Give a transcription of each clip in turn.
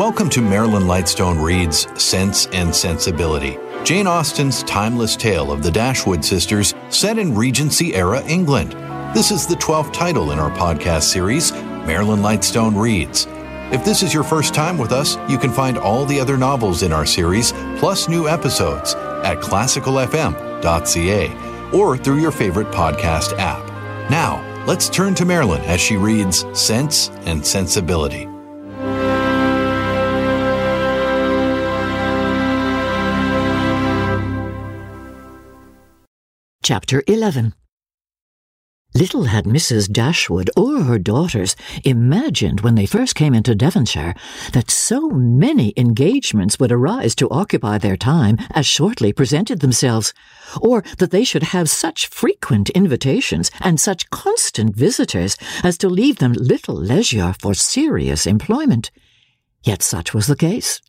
Welcome to Marilyn Lightstone Reads Sense and Sensibility, Jane Austen's timeless tale of the Dashwood sisters set in Regency era England. This is the 12th title in our podcast series, Marilyn Lightstone Reads. If this is your first time with us, you can find all the other novels in our series, plus new episodes, at classicalfm.ca or through your favorite podcast app. Now, let's turn to Marilyn as she reads Sense and Sensibility. Chapter 11 Little had Mrs. Dashwood or her daughters imagined when they first came into Devonshire that so many engagements would arise to occupy their time as shortly presented themselves, or that they should have such frequent invitations and such constant visitors as to leave them little leisure for serious employment. Yet such was the case.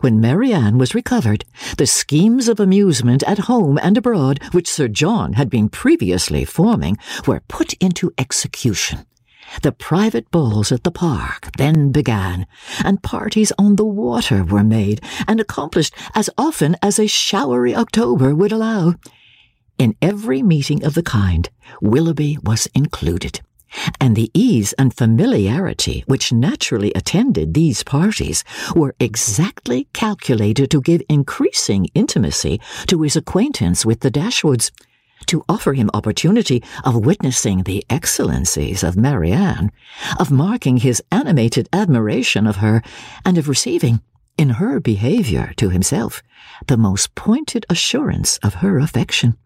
When Marianne was recovered, the schemes of amusement at home and abroad which Sir John had been previously forming were put into execution. The private balls at the park then began, and parties on the water were made and accomplished as often as a showery October would allow. In every meeting of the kind, Willoughby was included and the ease and familiarity which naturally attended these parties were exactly calculated to give increasing intimacy to his acquaintance with the Dashwoods, to offer him opportunity of witnessing the excellencies of Marianne, of marking his animated admiration of her, and of receiving, in her behaviour to himself, the most pointed assurance of her affection.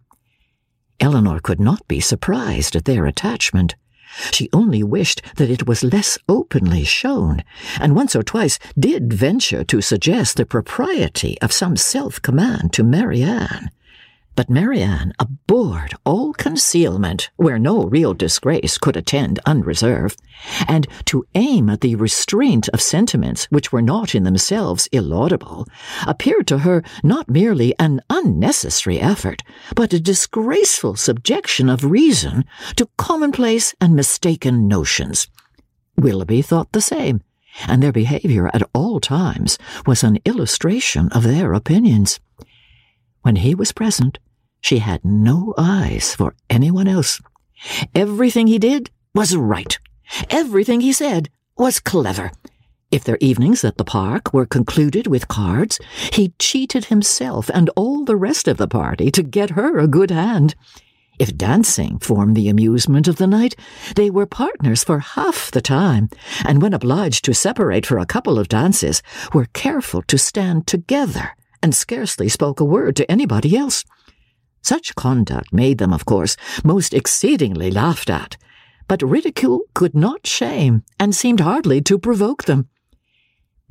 Elinor could not be surprised at their attachment. She only wished that it was less openly shown, and once or twice did venture to suggest the propriety of some self command to Marianne. But Marianne abhorred all concealment where no real disgrace could attend unreserve, and to aim at the restraint of sentiments which were not in themselves illaudable appeared to her not merely an unnecessary effort, but a disgraceful subjection of reason to commonplace and mistaken notions. Willoughby thought the same, and their behaviour at all times was an illustration of their opinions. When he was present, she had no eyes for anyone else. Everything he did was right. Everything he said was clever. If their evenings at the park were concluded with cards, he cheated himself and all the rest of the party to get her a good hand. If dancing formed the amusement of the night, they were partners for half the time, and when obliged to separate for a couple of dances, were careful to stand together and scarcely spoke a word to anybody else. Such conduct made them, of course, most exceedingly laughed at, but ridicule could not shame, and seemed hardly to provoke them.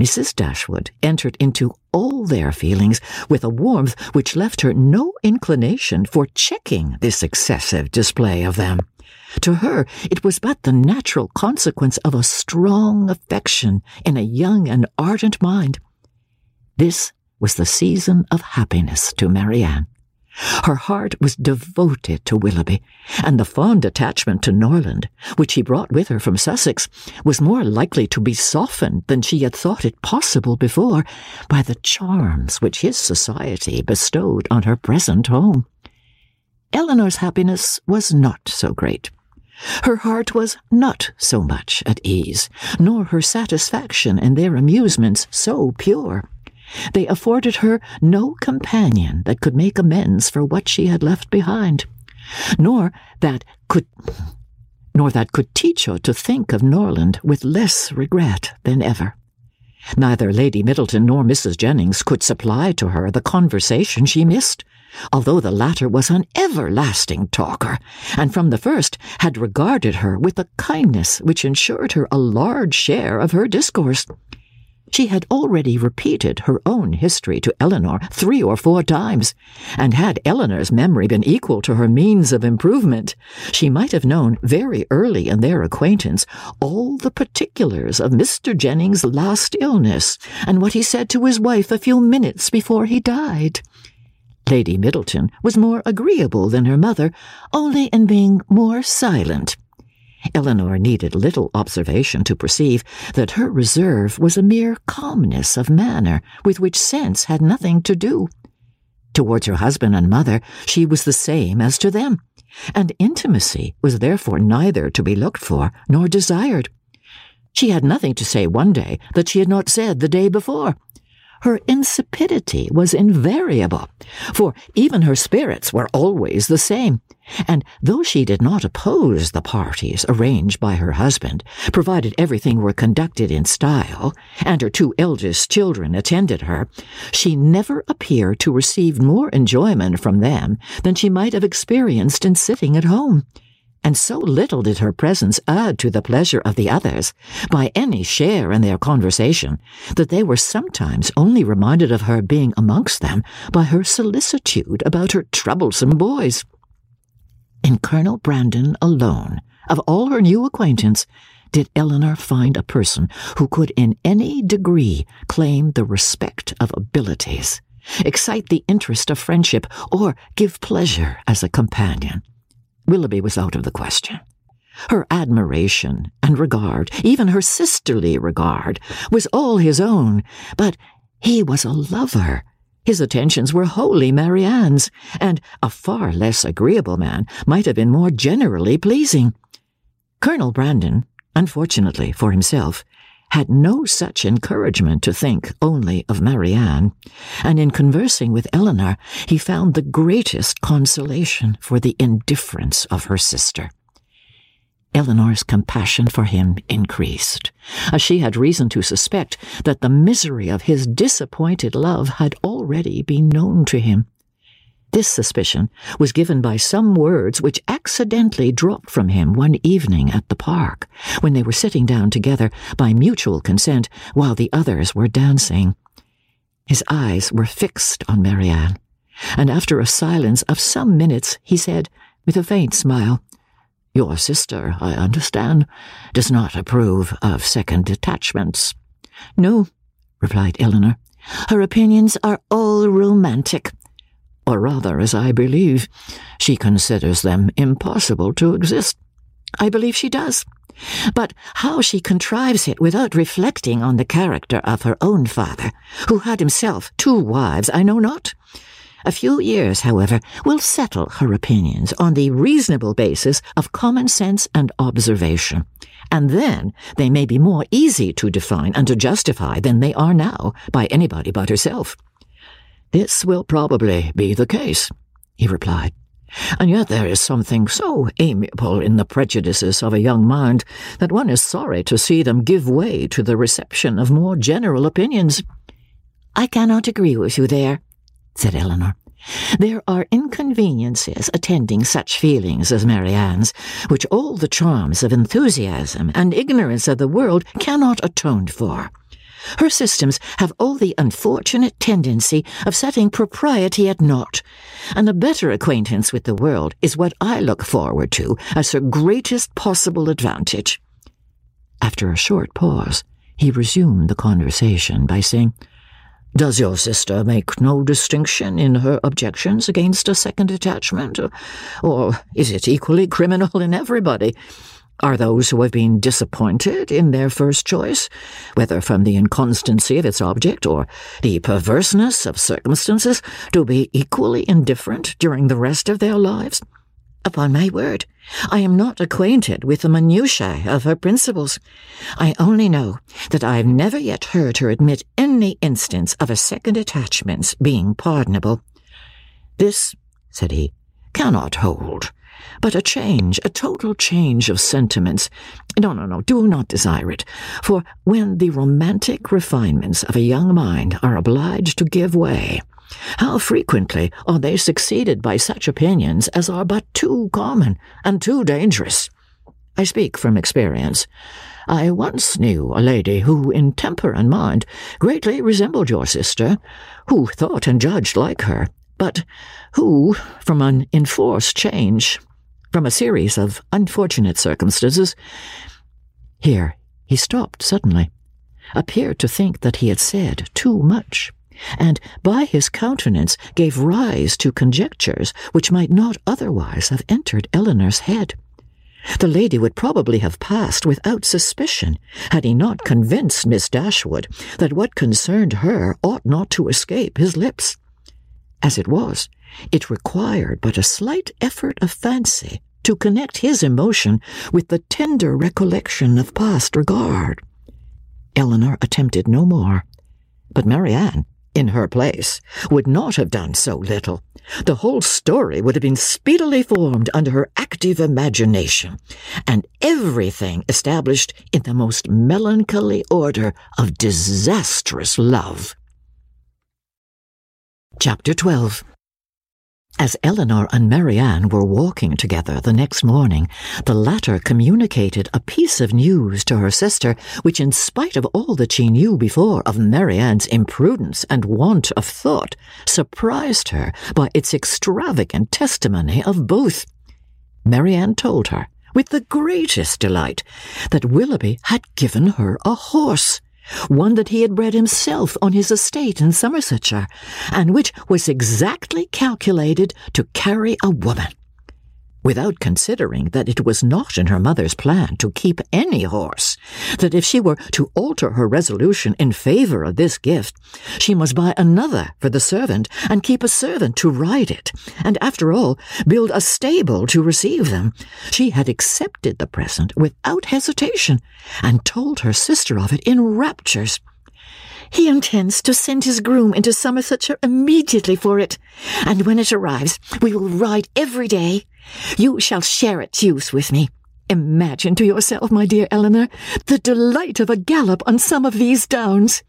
Mrs. Dashwood entered into all their feelings with a warmth which left her no inclination for checking this excessive display of them. To her, it was but the natural consequence of a strong affection in a young and ardent mind. This was the season of happiness to Marianne. Her heart was devoted to Willoughby, and the fond attachment to Norland, which he brought with her from Sussex, was more likely to be softened than she had thought it possible before by the charms which his society bestowed on her present home. Elinor's happiness was not so great. Her heart was not so much at ease, nor her satisfaction in their amusements so pure. They afforded her no companion that could make amends for what she had left behind, nor that could nor that could teach her to think of Norland with less regret than ever. Neither Lady Middleton nor Mrs. Jennings could supply to her the conversation she missed, although the latter was an everlasting talker, and from the first had regarded her with a kindness which ensured her a large share of her discourse. She had already repeated her own history to Elinor three or four times, and had Elinor's memory been equal to her means of improvement, she might have known very early in their acquaintance all the particulars of Mr. Jennings' last illness, and what he said to his wife a few minutes before he died. Lady Middleton was more agreeable than her mother, only in being more silent. Elinor needed little observation to perceive that her reserve was a mere calmness of manner with which sense had nothing to do. Towards her husband and mother, she was the same as to them, and intimacy was therefore neither to be looked for nor desired. She had nothing to say one day that she had not said the day before, her insipidity was invariable, for even her spirits were always the same. And though she did not oppose the parties arranged by her husband, provided everything were conducted in style, and her two eldest children attended her, she never appeared to receive more enjoyment from them than she might have experienced in sitting at home and so little did her presence add to the pleasure of the others by any share in their conversation that they were sometimes only reminded of her being amongst them by her solicitude about her troublesome boys. In Colonel Brandon alone, of all her new acquaintance, did Elinor find a person who could in any degree claim the respect of abilities, excite the interest of friendship, or give pleasure as a companion. Willoughby was out of the question. Her admiration and regard, even her sisterly regard, was all his own, but he was a lover. His attentions were wholly Marianne's, and a far less agreeable man might have been more generally pleasing. Colonel Brandon, unfortunately for himself, had no such encouragement to think only of Marianne, and in conversing with Elinor he found the greatest consolation for the indifference of her sister. Elinor's compassion for him increased, as she had reason to suspect that the misery of his disappointed love had already been known to him. This suspicion was given by some words which accidentally dropped from him one evening at the park, when they were sitting down together by mutual consent while the others were dancing. His eyes were fixed on Marianne, and after a silence of some minutes he said, with a faint smile, Your sister, I understand, does not approve of second attachments. No, replied Elinor. Her opinions are all romantic or rather, as I believe, she considers them impossible to exist. I believe she does. But how she contrives it without reflecting on the character of her own father, who had himself two wives, I know not. A few years, however, will settle her opinions on the reasonable basis of common sense and observation, and then they may be more easy to define and to justify than they are now by anybody but herself. This will probably be the case, he replied. And yet there is something so amiable in the prejudices of a young mind that one is sorry to see them give way to the reception of more general opinions. I cannot agree with you there, said Elinor. There are inconveniences attending such feelings as Marianne's, which all the charms of enthusiasm and ignorance of the world cannot atone for. Her systems have all the unfortunate tendency of setting propriety at naught, and a better acquaintance with the world is what I look forward to as her greatest possible advantage. After a short pause, he resumed the conversation by saying, Does your sister make no distinction in her objections against a second attachment, or is it equally criminal in everybody? Are those who have been disappointed in their first choice, whether from the inconstancy of its object or the perverseness of circumstances, to be equally indifferent during the rest of their lives? Upon my word, I am not acquainted with the minutiae of her principles. I only know that I have never yet heard her admit any instance of a second attachment's being pardonable. This, said he, cannot hold but a change, a total change of sentiments. No, no, no, do not desire it. For when the romantic refinements of a young mind are obliged to give way, how frequently are they succeeded by such opinions as are but too common and too dangerous? I speak from experience. I once knew a lady who, in temper and mind, greatly resembled your sister, who thought and judged like her, but who, from an enforced change, from a series of unfortunate circumstances. Here he stopped suddenly, appeared to think that he had said too much, and by his countenance gave rise to conjectures which might not otherwise have entered Elinor's head. The lady would probably have passed without suspicion had he not convinced Miss Dashwood that what concerned her ought not to escape his lips. As it was, it required but a slight effort of fancy to connect his emotion with the tender recollection of past regard. Elinor attempted no more, but Marianne, in her place, would not have done so little. The whole story would have been speedily formed under her active imagination, and everything established in the most melancholy order of disastrous love. Chapter 12 as Elinor and Marianne were walking together the next morning, the latter communicated a piece of news to her sister which, in spite of all that she knew before of Marianne's imprudence and want of thought, surprised her by its extravagant testimony of both. Marianne told her, with the greatest delight, that Willoughby had given her a horse one that he had bred himself on his estate in Somersetshire, and which was exactly calculated to carry a woman without considering that it was not in her mother's plan to keep any horse, that if she were to alter her resolution in favour of this gift, she must buy another for the servant and keep a servant to ride it, and after all, build a stable to receive them. She had accepted the present without hesitation, and told her sister of it in raptures. He intends to send his groom into Somersetshire immediately for it, and when it arrives, we will ride every day. You shall share its use with me. Imagine to yourself, my dear Elinor, the delight of a gallop on some of these downs.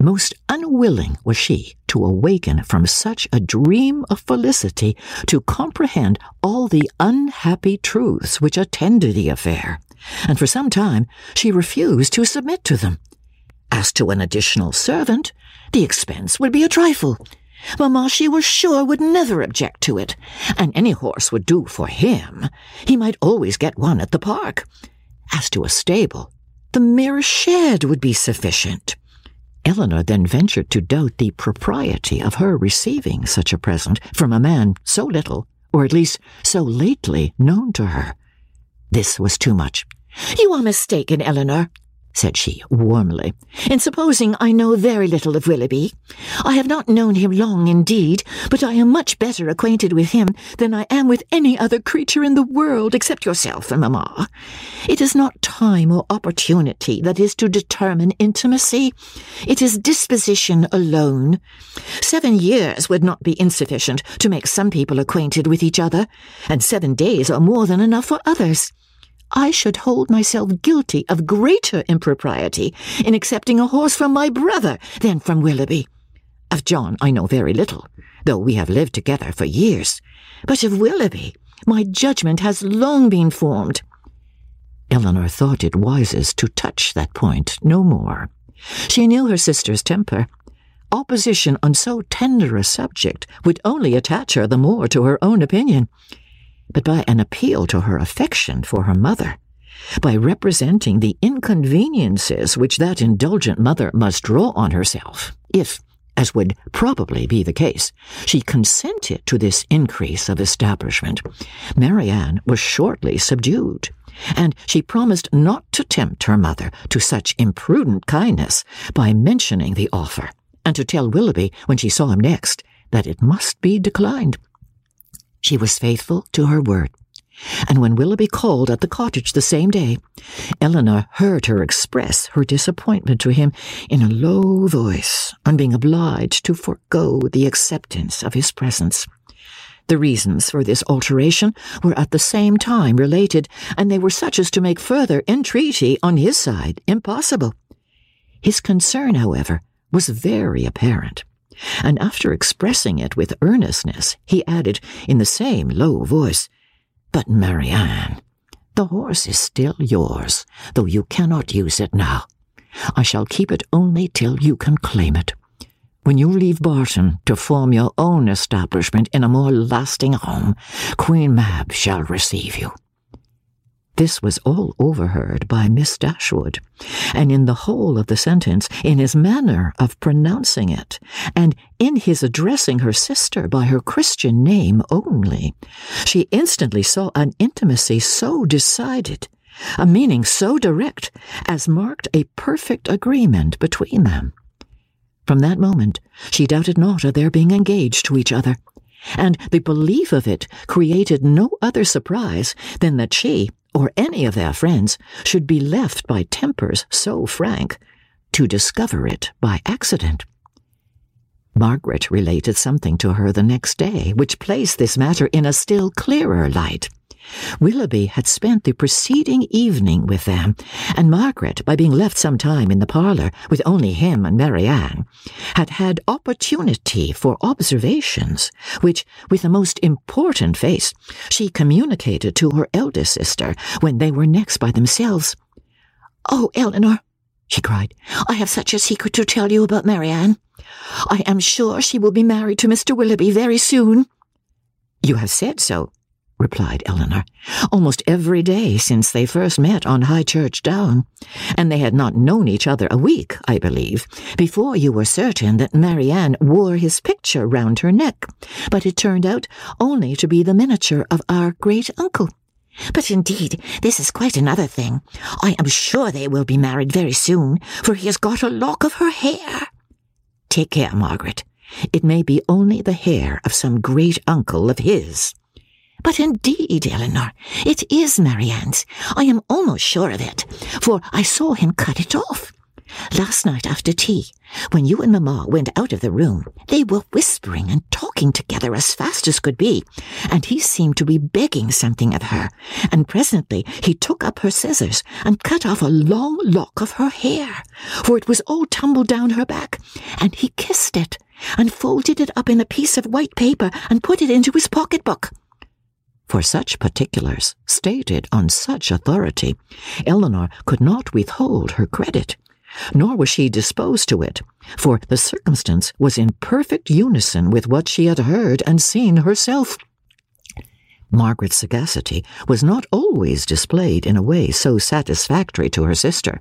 Most unwilling was she to awaken from such a dream of felicity to comprehend all the unhappy truths which attended the affair, and for some time she refused to submit to them. As to an additional servant, the expense would be a trifle. Mamma, she was sure, would never object to it, and any horse would do for him. He might always get one at the park. As to a stable, the mere shed would be sufficient. Elinor then ventured to doubt the propriety of her receiving such a present from a man so little, or at least so lately, known to her. This was too much. You are mistaken, Elinor, said she warmly, in supposing I know very little of Willoughby. I have not known him long indeed, but I am much better acquainted with him than I am with any other creature in the world except yourself and mamma. It is not time or opportunity that is to determine intimacy. It is disposition alone. Seven years would not be insufficient to make some people acquainted with each other, and seven days are more than enough for others. I should hold myself guilty of greater impropriety in accepting a horse from my brother than from Willoughby. Of John I know very little, though we have lived together for years. But of Willoughby my judgment has long been formed. Elinor thought it wisest to touch that point no more. She knew her sister's temper. Opposition on so tender a subject would only attach her the more to her own opinion but by an appeal to her affection for her mother, by representing the inconveniences which that indulgent mother must draw on herself, if, as would probably be the case, she consented to this increase of establishment, Marianne was shortly subdued, and she promised not to tempt her mother to such imprudent kindness by mentioning the offer, and to tell Willoughby when she saw him next that it must be declined. She was faithful to her word. And when Willoughby called at the cottage the same day, Elinor heard her express her disappointment to him in a low voice on being obliged to forego the acceptance of his presence. The reasons for this alteration were at the same time related, and they were such as to make further entreaty on his side impossible. His concern, however, was very apparent and after expressing it with earnestness, he added in the same low voice, But, Marianne, the horse is still yours, though you cannot use it now. I shall keep it only till you can claim it. When you leave Barton to form your own establishment in a more lasting home, Queen Mab shall receive you. This was all overheard by Miss Dashwood, and in the whole of the sentence, in his manner of pronouncing it, and in his addressing her sister by her Christian name only, she instantly saw an intimacy so decided, a meaning so direct, as marked a perfect agreement between them. From that moment, she doubted not of their being engaged to each other, and the belief of it created no other surprise than that she, or any of their friends, should be left by tempers so frank to discover it by accident. Margaret related something to her the next day which placed this matter in a still clearer light. Willoughby had spent the preceding evening with them, and Margaret, by being left some time in the parlour with only him and Marianne, had had opportunity for observations, which, with a most important face, she communicated to her eldest sister when they were next by themselves. Oh, Elinor, she cried, I have such a secret to tell you about Marianne. I am sure she will be married to Mr. Willoughby very soon. You have said so, replied Elinor, almost every day since they first met on High Church Down, and they had not known each other a week, I believe, before you were certain that Marianne wore his picture round her neck, but it turned out only to be the miniature of our great uncle. But indeed, this is quite another thing. I am sure they will be married very soon, for he has got a lock of her hair. Take care, Margaret. It may be only the hair of some great uncle of his. But indeed, Elinor, it is Marianne's. I am almost sure of it, for I saw him cut it off. Last night after tea, when you and Mamma went out of the room, they were whispering and talking together as fast as could be, and he seemed to be begging something of her, and presently he took up her scissors and cut off a long lock of her hair, for it was all tumbled down her back, and he kissed it, and folded it up in a piece of white paper and put it into his pocket-book. For such particulars, stated on such authority, Elinor could not withhold her credit, nor was she disposed to it, for the circumstance was in perfect unison with what she had heard and seen herself. Margaret's sagacity was not always displayed in a way so satisfactory to her sister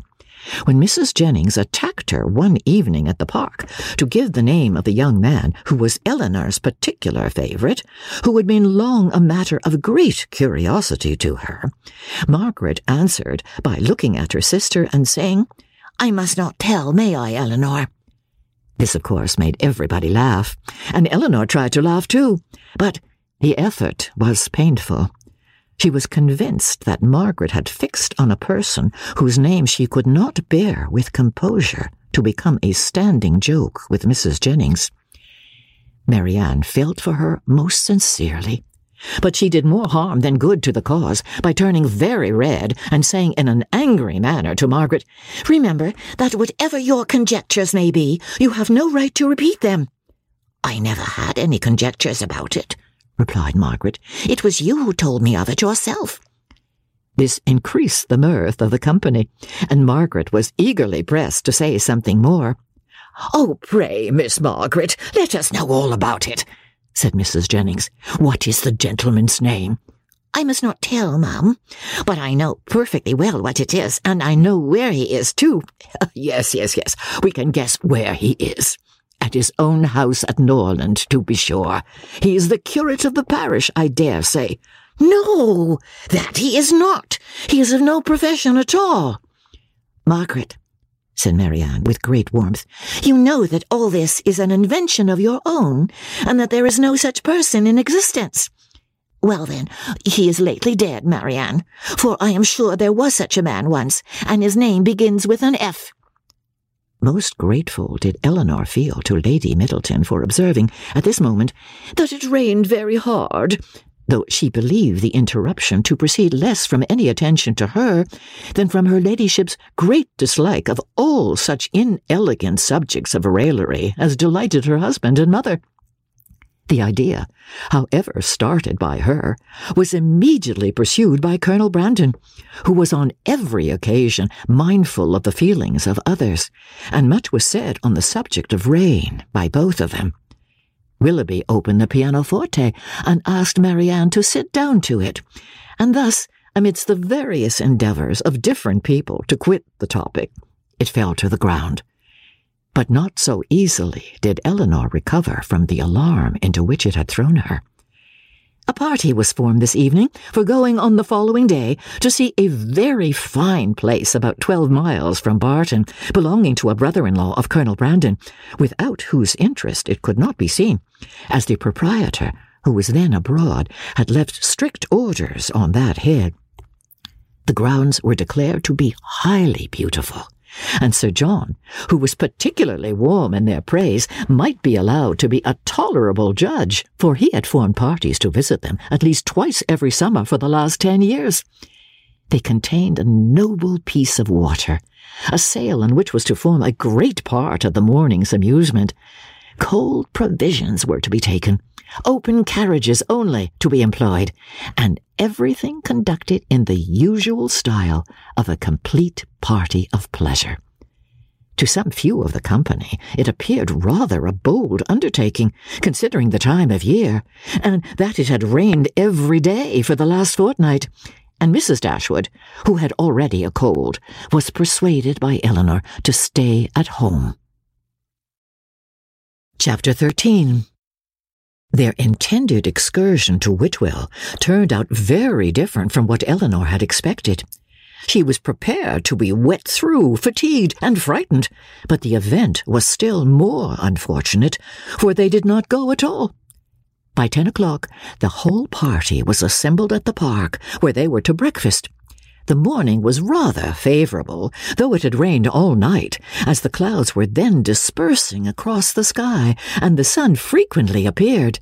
when Mrs. Jennings attacked her one evening at the park to give the name of the young man who was Elinor's particular favourite, who had been long a matter of great curiosity to her, Margaret answered by looking at her sister and saying, I must not tell, may I, Elinor? This, of course, made everybody laugh, and Elinor tried to laugh too, but the effort was painful. She was convinced that Margaret had fixed on a person whose name she could not bear with composure to become a standing joke with Mrs. Jennings. Marianne felt for her most sincerely, but she did more harm than good to the cause by turning very red and saying in an angry manner to Margaret, Remember that whatever your conjectures may be, you have no right to repeat them. I never had any conjectures about it, replied Margaret. It was you who told me of it yourself. This increased the mirth of the company, and Margaret was eagerly pressed to say something more. Oh, pray, Miss Margaret, let us know all about it, said Mrs. Jennings. What is the gentleman's name? I must not tell, ma'am, but I know perfectly well what it is, and I know where he is, too. yes, yes, yes, we can guess where he is. At his own house at Norland, to be sure. He is the curate of the parish, I dare say. No, that he is not. He is of no profession at all. Margaret, said Marianne with great warmth, you know that all this is an invention of your own, and that there is no such person in existence. Well, then, he is lately dead, Marianne, for I am sure there was such a man once, and his name begins with an F. Most grateful did Elinor feel to Lady Middleton for observing, at this moment, that it rained very hard, though she believed the interruption to proceed less from any attention to her than from her ladyship's great dislike of all such inelegant subjects of raillery as delighted her husband and mother. The idea, however started by her, was immediately pursued by Colonel Brandon, who was on every occasion mindful of the feelings of others, and much was said on the subject of rain by both of them. Willoughby opened the pianoforte and asked Marianne to sit down to it, and thus amidst the various endeavors of different people to quit the topic, it fell to the ground. But not so easily did Elinor recover from the alarm into which it had thrown her. A party was formed this evening for going on the following day to see a very fine place about twelve miles from Barton, belonging to a brother-in-law of Colonel Brandon, without whose interest it could not be seen, as the proprietor, who was then abroad, had left strict orders on that head. The grounds were declared to be highly beautiful, and Sir John, who was particularly warm in their praise, might be allowed to be a tolerable judge, for he had formed parties to visit them at least twice every summer for the last ten years. They contained a noble piece of water, a sail in which was to form a great part of the morning's amusement. Cold provisions were to be taken, open carriages only to be employed, and everything conducted in the usual style of a complete party of pleasure. To some few of the company, it appeared rather a bold undertaking, considering the time of year, and that it had rained every day for the last fortnight. And Mrs. Dashwood, who had already a cold, was persuaded by Elinor to stay at home. Chapter 13 their intended excursion to Whitwell turned out very different from what Elinor had expected. She was prepared to be wet through, fatigued, and frightened, but the event was still more unfortunate, for they did not go at all. By ten o'clock, the whole party was assembled at the park, where they were to breakfast. The morning was rather favourable, though it had rained all night, as the clouds were then dispersing across the sky, and the sun frequently appeared.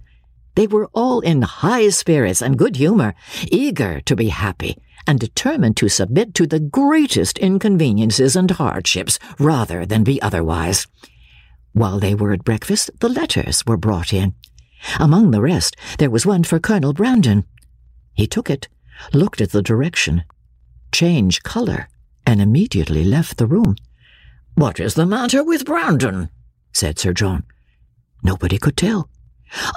They were all in high spirits and good humour, eager to be happy, and determined to submit to the greatest inconveniences and hardships rather than be otherwise. While they were at breakfast, the letters were brought in. Among the rest, there was one for Colonel Brandon. He took it, looked at the direction, change colour, and immediately left the room. What is the matter with Brandon? said Sir John. Nobody could tell.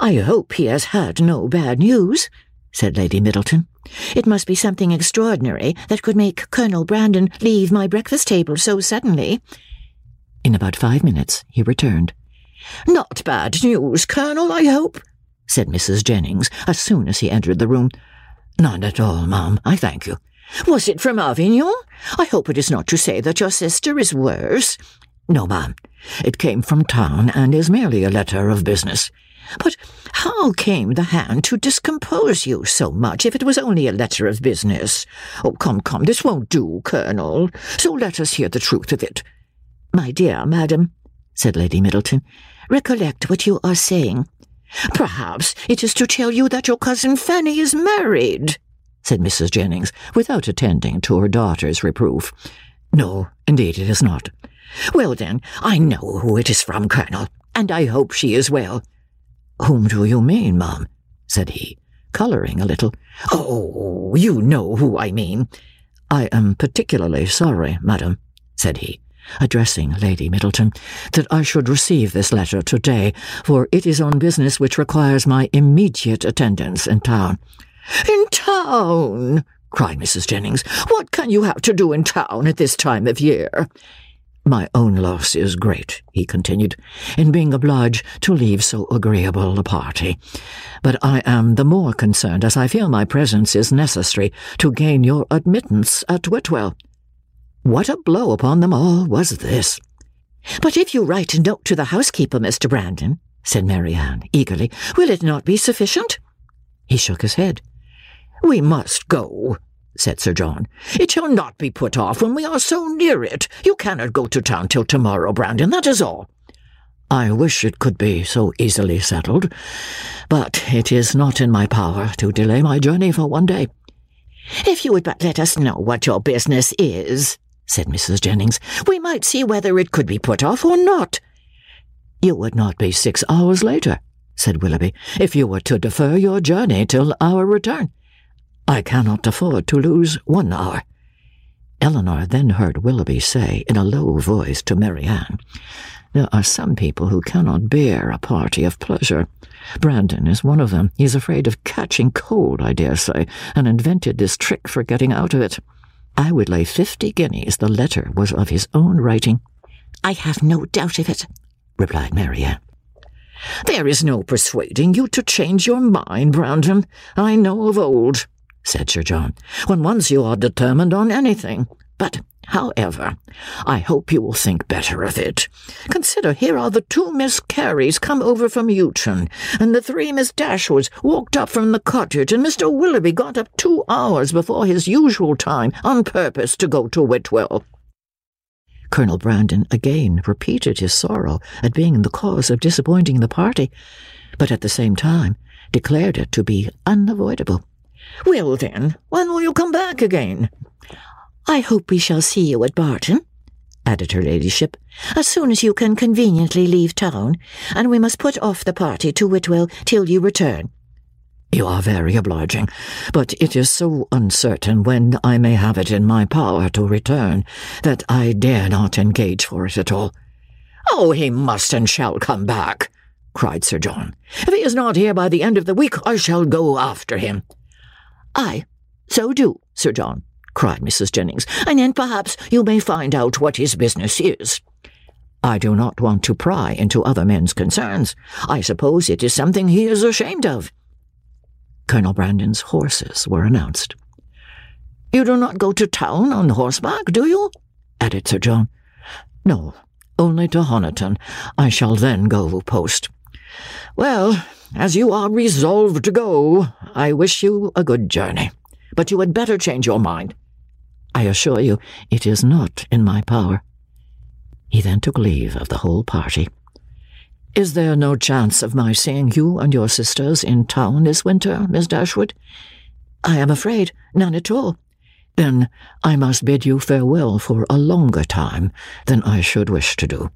I hope he has had no bad news, said Lady Middleton. It must be something extraordinary that could make Colonel Brandon leave my breakfast table so suddenly. In about five minutes he returned. Not bad news, Colonel, I hope, said Mrs. Jennings as soon as he entered the room. None at all, ma'am, I thank you. Was it from Avignon? I hope it is not to say that your sister is worse. No, ma'am. It came from town and is merely a letter of business. But how came the hand to discompose you so much if it was only a letter of business? Oh, come, come, this won't do, Colonel. So let us hear the truth of it. My dear madam, said Lady Middleton, recollect what you are saying. Perhaps it is to tell you that your cousin Fanny is married said Mrs. Jennings, without attending to her daughter's reproof. No, indeed it is not. Well, then, I know who it is from, Colonel, and I hope she is well. Whom do you mean, ma'am? said he, colouring a little. Oh, you know who I mean. I am particularly sorry, madam, said he, addressing Lady Middleton, that I should receive this letter today, for it is on business which requires my immediate attendance in town. In town! cried Mrs. Jennings. What can you have to do in town at this time of year? My own loss is great, he continued, in being obliged to leave so agreeable a party. But I am the more concerned as I feel my presence is necessary to gain your admittance at Whitwell. What a blow upon them all was this! But if you write a note to the housekeeper, Mr. Brandon, said Marianne eagerly, will it not be sufficient? He shook his head. We must go, said Sir John. It shall not be put off when we are so near it. You cannot go to town till tomorrow, Brandon, that is all. I wish it could be so easily settled, but it is not in my power to delay my journey for one day. If you would but let us know what your business is, said Mrs. Jennings, we might see whether it could be put off or not. You would not be six hours later, said Willoughby, if you were to defer your journey till our return. I cannot afford to lose one hour. Elinor then heard Willoughby say in a low voice to Marianne, There are some people who cannot bear a party of pleasure. Brandon is one of them. He is afraid of catching cold, I dare say, and invented this trick for getting out of it. I would lay fifty guineas the letter was of his own writing. I have no doubt of it, replied Marianne. There is no persuading you to change your mind, Brandon. I know of old, said Sir John, when once you are determined on anything. But, however, I hope you will think better of it. Consider, here are the two Miss Careys come over from Eton, and the three Miss Dashwoods walked up from the cottage, and Mr. Willoughby got up two hours before his usual time on purpose to go to Whitwell. Colonel Brandon again repeated his sorrow at being the cause of disappointing the party, but at the same time declared it to be unavoidable. Well, then, when will you come back again? I hope we shall see you at Barton, added her ladyship, as soon as you can conveniently leave town, and we must put off the party to Whitwell till you return. You are very obliging, but it is so uncertain when I may have it in my power to return that I dare not engage for it at all. Oh, he must and shall come back, cried Sir John. If he is not here by the end of the week, I shall go after him. Ay, so do, Sir John, cried Mrs. Jennings, and then perhaps you may find out what his business is. I do not want to pry into other men's concerns. I suppose it is something he is ashamed of. Colonel Brandon's horses were announced. You do not go to town on horseback, do you? added Sir John. No, only to Honiton. I shall then go post. Well, as you are resolved to go, I wish you a good journey. But you had better change your mind. I assure you it is not in my power. He then took leave of the whole party. Is there no chance of my seeing you and your sisters in town this winter, Miss Dashwood? I am afraid none at all. Then I must bid you farewell for a longer time than I should wish to do.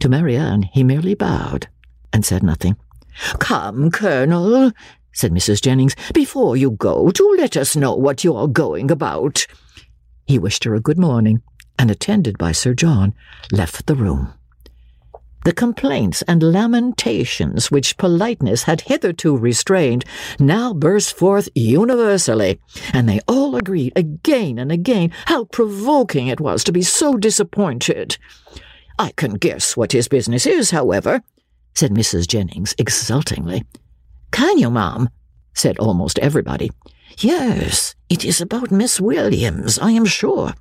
To Marianne he merely bowed and said nothing. Come, Colonel, said Mrs. Jennings, before you go, do let us know what you are going about. He wished her a good morning, and attended by Sir John, left the room. The complaints and lamentations which politeness had hitherto restrained now burst forth universally, and they all agreed again and again how provoking it was to be so disappointed. I can guess what his business is, however, said Mrs. Jennings exultingly. Can you, ma'am? said almost everybody. Yes, it is about Miss Williams, I am sure.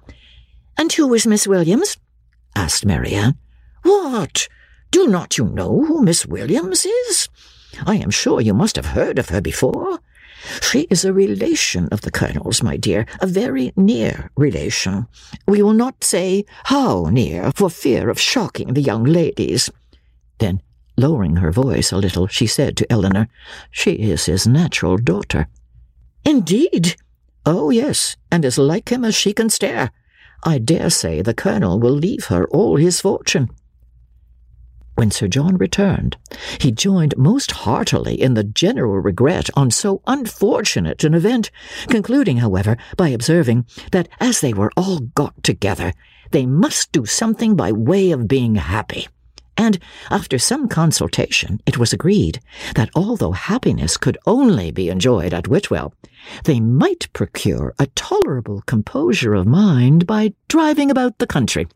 And who is Miss Williams? asked Marianne. What? Do not you know who Miss Williams is? I am sure you must have heard of her before. She is a relation of the Colonel's, my dear, a very near relation. We will not say how near, for fear of shocking the young ladies. Then, lowering her voice a little, she said to Elinor, She is his natural daughter. Indeed? Oh, yes, and as like him as she can stare. I dare say the Colonel will leave her all his fortune. When Sir John returned, he joined most heartily in the general regret on so unfortunate an event, concluding, however, by observing that as they were all got together, they must do something by way of being happy. And after some consultation, it was agreed that although happiness could only be enjoyed at Whitwell, they might procure a tolerable composure of mind by driving about the country.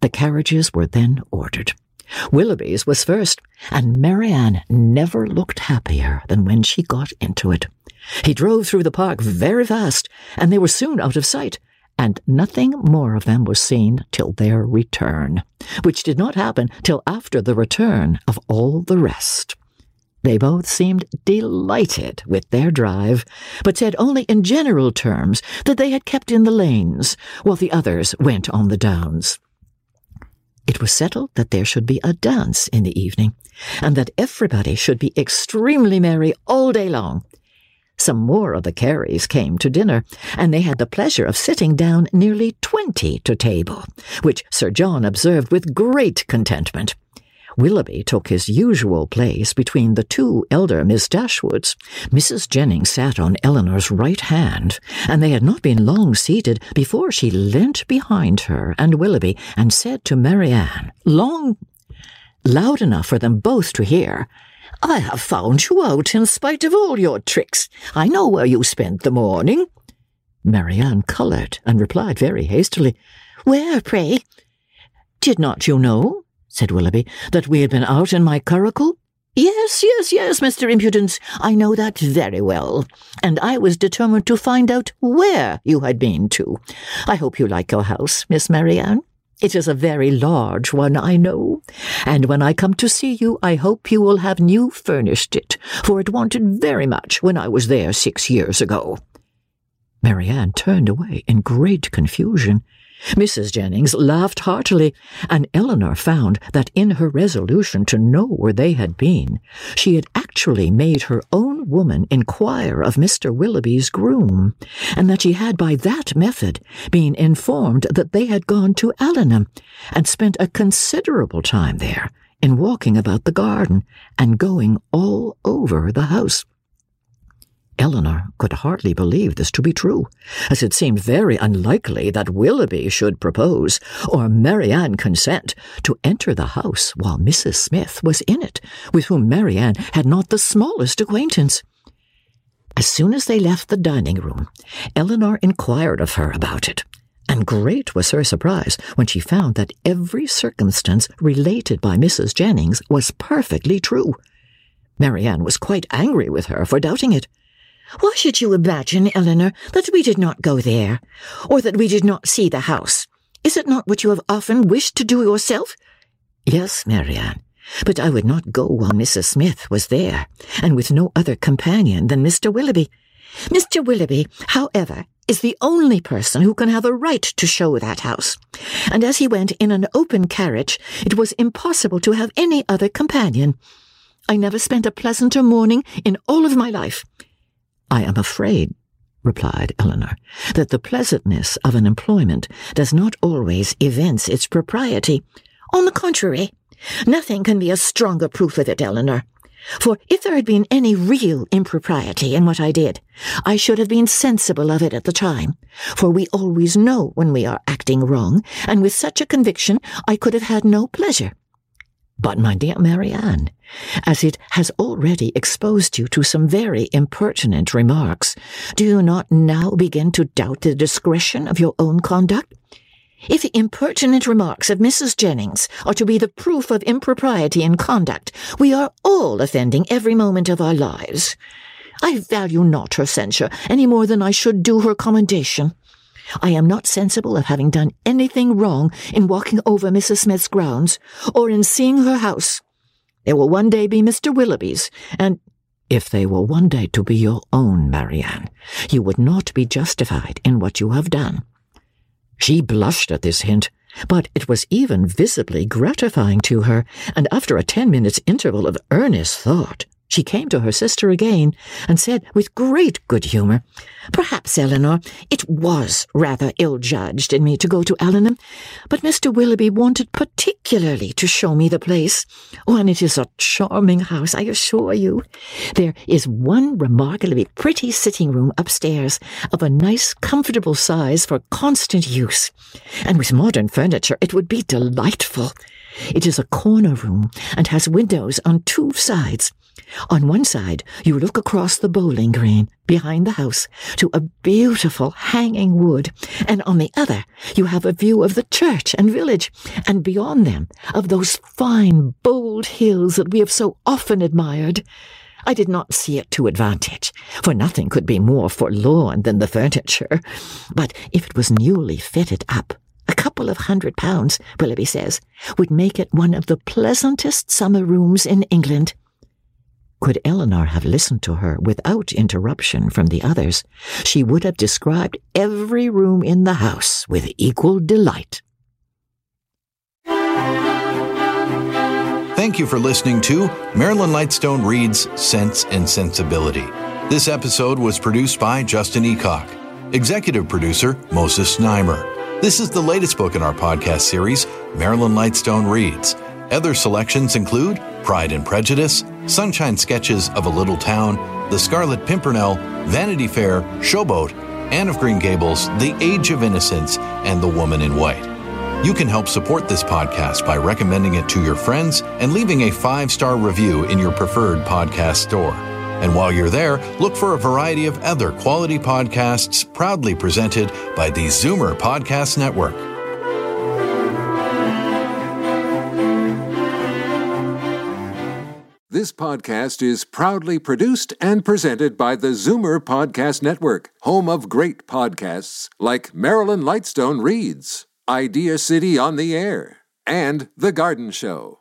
The carriages were then ordered. Willoughby's was first, and Marianne never looked happier than when she got into it. He drove through the park very fast, and they were soon out of sight, and nothing more of them was seen till their return, which did not happen till after the return of all the rest. They both seemed delighted with their drive, but said only in general terms that they had kept in the lanes, while the others went on the downs. It was settled that there should be a dance in the evening, and that everybody should be extremely merry all day long. Some more of the Careys came to dinner, and they had the pleasure of sitting down nearly twenty to table, which Sir John observed with great contentment. Willoughby took his usual place between the two elder Miss Dashwoods. Mrs. Jennings sat on Elinor's right hand, and they had not been long seated before she leant behind her and Willoughby and said to Marianne, long, loud enough for them both to hear, I have found you out in spite of all your tricks. I know where you spent the morning. Marianne coloured and replied very hastily, Where, pray? Did not you know? said Willoughby, that we had been out in my curricle? Yes, yes, yes, Mr. Impudence, I know that very well, and I was determined to find out where you had been to. I hope you like your house, Miss Marianne. It is a very large one, I know, and when I come to see you, I hope you will have new furnished it, for it wanted very much when I was there six years ago. Marianne turned away in great confusion. Mrs. Jennings laughed heartily, and Elinor found that in her resolution to know where they had been, she had actually made her own woman inquire of Mr. Willoughby's groom, and that she had by that method been informed that they had gone to Allenham, and spent a considerable time there in walking about the garden and going all over the house. Elinor could hardly believe this to be true, as it seemed very unlikely that Willoughby should propose, or Marianne consent, to enter the house while Mrs. Smith was in it, with whom Marianne had not the smallest acquaintance. As soon as they left the dining room, Elinor inquired of her about it, and great was her surprise when she found that every circumstance related by Mrs. Jennings was perfectly true. Marianne was quite angry with her for doubting it. Why should you imagine, Elinor, that we did not go there, or that we did not see the house? Is it not what you have often wished to do yourself? Yes, Marianne, but I would not go while Mrs. Smith was there, and with no other companion than Mr. Willoughby. Mr. Willoughby, however, is the only person who can have a right to show that house, and as he went in an open carriage, it was impossible to have any other companion. I never spent a pleasanter morning in all of my life. I am afraid, replied Elinor, that the pleasantness of an employment does not always evince its propriety. On the contrary, nothing can be a stronger proof of it, Elinor. For if there had been any real impropriety in what I did, I should have been sensible of it at the time, for we always know when we are acting wrong, and with such a conviction I could have had no pleasure. But, my dear Marianne, as it has already exposed you to some very impertinent remarks, do you not now begin to doubt the discretion of your own conduct? If the impertinent remarks of Mrs. Jennings are to be the proof of impropriety in conduct, we are all offending every moment of our lives. I value not her censure any more than I should do her commendation. I am not sensible of having done anything wrong in walking over Mrs. Smith's grounds, or in seeing her house. There will one day be Mr. Willoughby's, and if they were one day to be your own, Marianne, you would not be justified in what you have done. She blushed at this hint, but it was even visibly gratifying to her, and after a ten minutes' interval of earnest thought, she came to her sister again and said with great good humour, Perhaps, Elinor, it was rather ill-judged in me to go to Allenham, but Mr. Willoughby wanted particularly to show me the place. Oh, and it is a charming house, I assure you. There is one remarkably pretty sitting-room upstairs, of a nice, comfortable size for constant use, and with modern furniture it would be delightful. It is a corner room and has windows on two sides. On one side, you look across the bowling green behind the house to a beautiful hanging wood, and on the other, you have a view of the church and village, and beyond them, of those fine, bold hills that we have so often admired. I did not see it to advantage, for nothing could be more forlorn than the furniture. But if it was newly fitted up, a couple of hundred pounds, Willoughby says, would make it one of the pleasantest summer rooms in England. Could Elinor have listened to her without interruption from the others, she would have described every room in the house with equal delight. Thank you for listening to Marilyn Lightstone Reads Sense and Sensibility. This episode was produced by Justin Eacock, executive producer Moses Znaimer. This is the latest book in our podcast series, Marilyn Lightstone Reads Other selections include Pride and Prejudice, Sunshine Sketches of a Little Town, The Scarlet Pimpernel, Vanity Fair, Showboat, Anne of Green Gables, The Age of Innocence, and The Woman in White. You can help support this podcast by recommending it to your friends and leaving a five star review in your preferred podcast store. And while you're there, look for a variety of other quality podcasts proudly presented by the Zoomer Podcast Network. This podcast is proudly produced and presented by the Zoomer Podcast Network, home of great podcasts like Marilyn Lightstone Reads, Idea City on the Air, and The Garden Show.